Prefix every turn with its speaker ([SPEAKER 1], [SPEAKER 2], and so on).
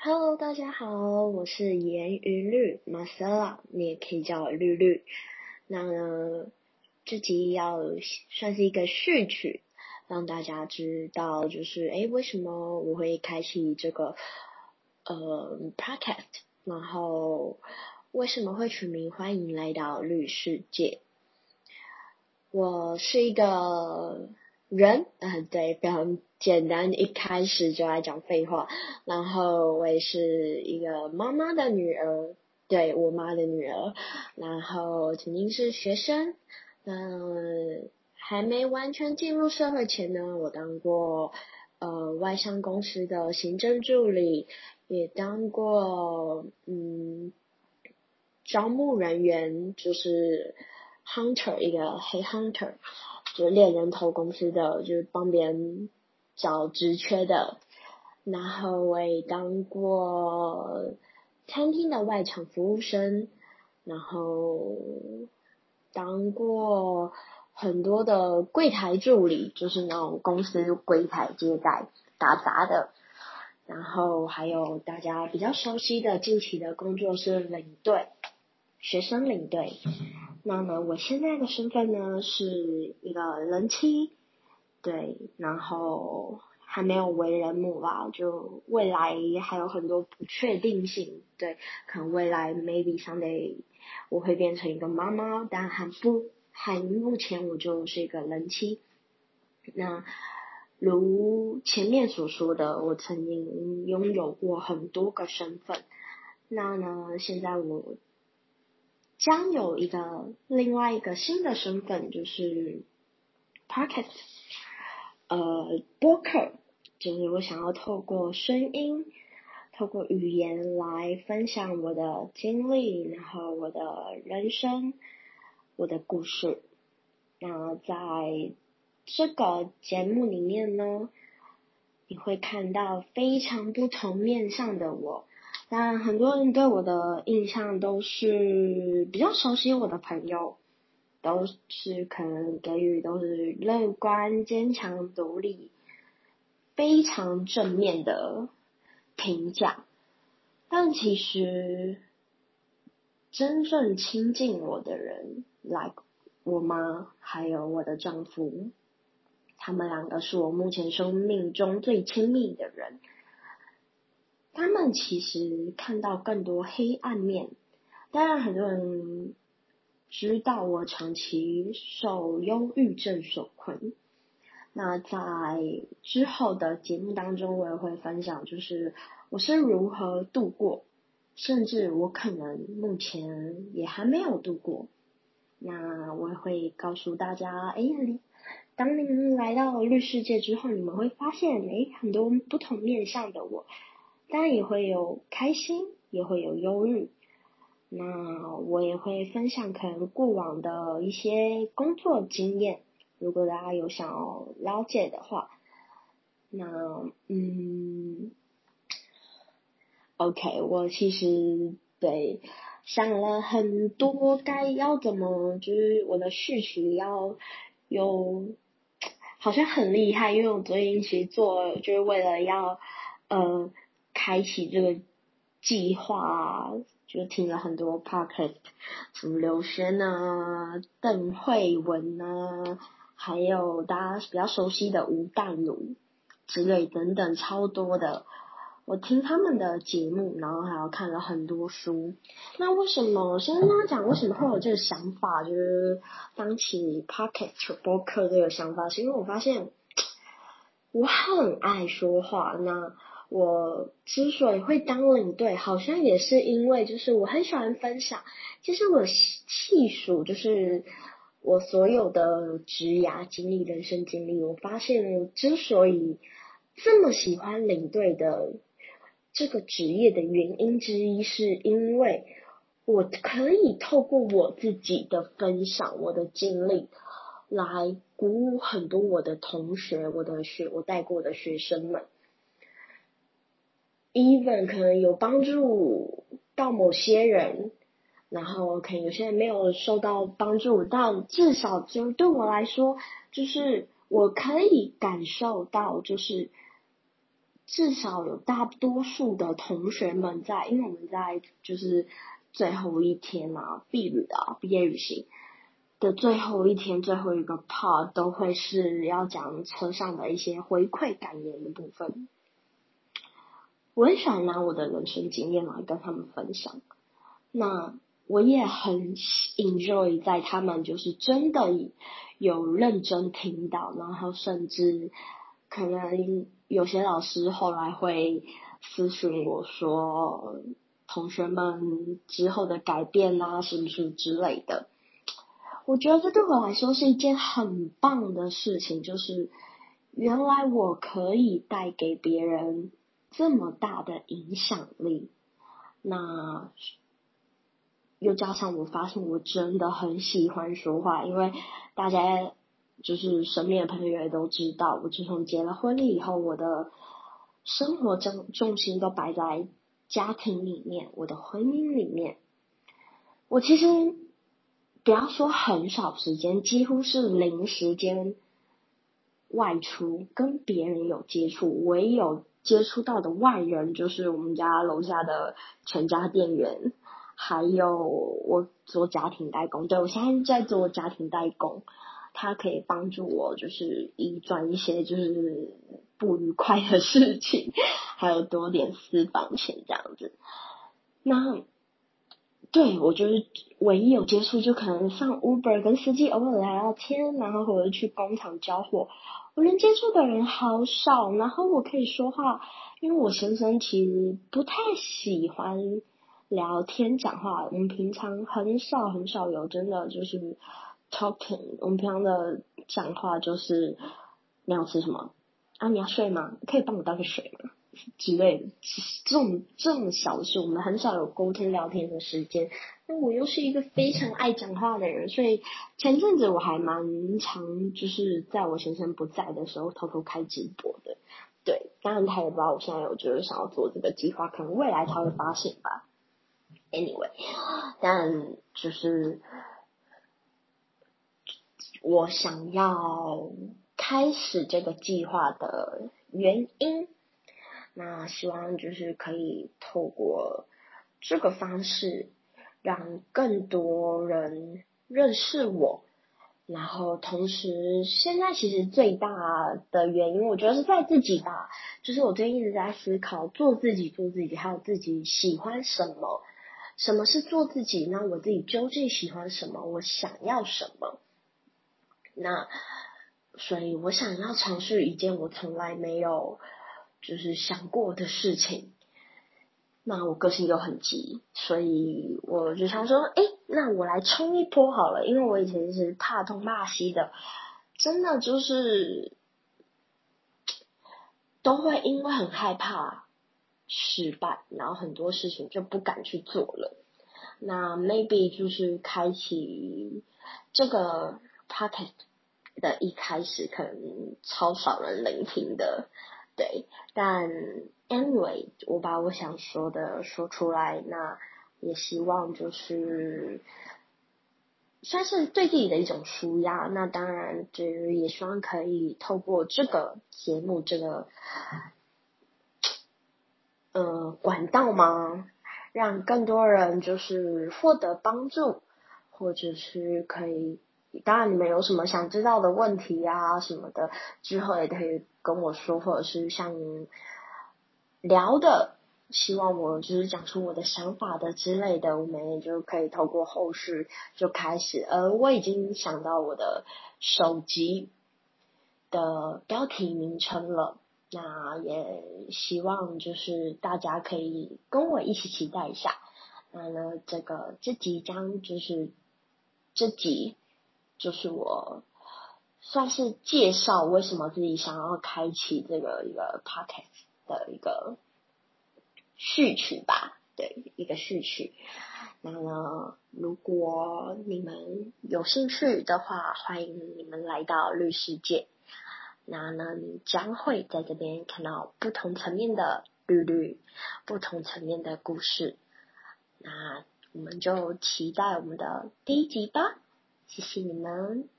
[SPEAKER 1] Hello，大家好，我是严云绿 Marcela，你也可以叫我绿绿。那呢，这集要算是一个序曲，让大家知道就是诶为什么我会开启这个呃 podcast，然后为什么会取名欢迎来到绿世界。我是一个人，嗯，对，非常简单，一开始就来讲废话。然后我也是一个妈妈的女儿，对我妈的女儿。然后曾经是学生，嗯，还没完全进入社会前呢，我当过呃外商公司的行政助理，也当过嗯招募人员，就是 hunter 一个黑 hunter，就是猎人头公司的，就是帮别人找职缺的。然后我也当过餐厅的外场服务生，然后当过很多的柜台助理，就是那种公司柜台接待打杂的。然后还有大家比较熟悉的近期的工作是领队，学生领队。那么我现在的身份呢是一个人妻，对，然后。还没有为人母吧，就未来还有很多不确定性，对，可能未来 maybe someday 我会变成一个妈妈，但还不，还目前我就是一个人妻。那如前面所说的，我曾经拥有过很多个身份，那呢，现在我将有一个另外一个新的身份，就是 pocket。呃，播客就是我想要透过声音，透过语言来分享我的经历，然后我的人生，我的故事。那在这个节目里面呢，你会看到非常不同面向的我。当然，很多人对我的印象都是比较熟悉我的朋友。都是可能给予都是乐观、坚强、独立，非常正面的评价。但其实真正亲近我的人，like 我妈还有我的丈夫，他们两个是我目前生命中最亲密的人。他们其实看到更多黑暗面，当然很多人。知道我长期受忧郁症所困，那在之后的节目当中，我也会分享，就是我是如何度过，甚至我可能目前也还没有度过。那我也会告诉大家，哎，当你们来到绿世界之后，你们会发现，哎，很多不同面向的我，当然也会有开心，也会有忧郁。那我也会分享可能过往的一些工作经验，如果大家有想要了解的话，那嗯，OK，我其实对想了很多该要怎么，就是我的序曲要有，好像很厉害，因为我昨天其实做就是为了要呃开启这个计划。就听了很多 podcast，什么刘轩啊、邓慧文啊，还有大家比较熟悉的吴淡如之类等等超多的，我听他们的节目，然后还有看了很多书。那为什么先跟大家讲为什么会有这个想法，就是当起 podcast 播客这个想法，是因为我发现我很爱说话，那。我之所以会当领队，好像也是因为就是我很喜欢分享。其实我细数就是我所有的职涯经历、人生经历，我发现我之所以这么喜欢领队的这个职业的原因之一，是因为我可以透过我自己的分享、我的经历，来鼓舞很多我的同学、我的学我带过的学生们。Even 可能有帮助到某些人，然后可能有些人没有受到帮助，但至少就对我来说，就是我可以感受到，就是至少有大多数的同学们在，因为我们在就是最后一天啊，毕旅啊，毕业旅行的最后一天，最后一个 part 都会是要讲车上的一些回馈感言的部分。我很喜欢拿我的人生经验来跟他们分享，那我也很 enjoy 在他们就是真的有认真听到，然后甚至可能。有些老师后来会私信我说，同学们之后的改变啊，什么什么之类的。我觉得这对我来说是一件很棒的事情，就是原来我可以带给别人这么大的影响力。那又加上我发现我真的很喜欢说话，因为大家。就是身边的朋友也都知道，我自从结了婚以后，我的生活重重心都摆在家庭里面，我的婚姻里面。我其实不要说很少时间，几乎是零时间外出跟别人有接触，唯有接触到的外人就是我们家楼下的全家店员，还有我做家庭代工。对我现在在做家庭代工。它可以帮助我，就是移转一些就是不愉快的事情，还有多点私房钱这样子。那对我就是唯一有接触，就可能上 Uber 跟司机偶尔聊聊天，然后或者去工厂交货。我能接触的人好少，然后我可以说话，因为我先生其实不太喜欢聊天讲话，我们平常很少很少有真的就是。Talking，我们平常的讲话就是你要吃什么啊？你要睡吗？可以帮我倒个水吗？之类的，这种这么小事，我们很少有沟通聊天的时间。那我又是一个非常爱讲话的人，所以前阵子我还蛮常就是在我先生不在的时候偷偷开直播的。对，当然他也不知道我现在有就是想要做这个计划，可能未来他会发现吧。Anyway，但就是。我想要开始这个计划的原因，那希望就是可以透过这个方式，让更多人认识我。然后同时，现在其实最大的原因，我觉得是在自己吧。就是我最近一直在思考，做自己，做自己，还有自己喜欢什么？什么是做自己？那我自己究竟喜欢什么？我想要什么？那，所以我想要尝试一件我从来没有就是想过的事情。那我个性又很急，所以我就想说，哎，那我来冲一波好了。因为我以前是怕东怕西的，真的就是都会因为很害怕失败，然后很多事情就不敢去做了。那 maybe 就是开启这个 pocket。的一开始可能超少人聆听的，对，但 anyway，我把我想说的说出来，那也希望就是算是对自己的一种舒压。那当然，就是也希望可以透过这个节目这个呃管道吗，让更多人就是获得帮助，或者是可以。当然，你们有什么想知道的问题呀什么的，之后也可以跟我说，或者是像聊的，希望我就是讲出我的想法的之类的，我们也就可以透过后续就开始。呃，我已经想到我的手机的标题名称了，那也希望就是大家可以跟我一起期待一下。那呢，这个这集将就是这集。就是我算是介绍为什么自己想要开启这个一个 podcast 的一个序曲吧，对，一个序曲。那呢，如果你们有兴趣的话，欢迎你们来到律师界。那呢，你将会在这边看到不同层面的律律，不同层面的故事。那我们就期待我们的第一集吧。谢谢你们。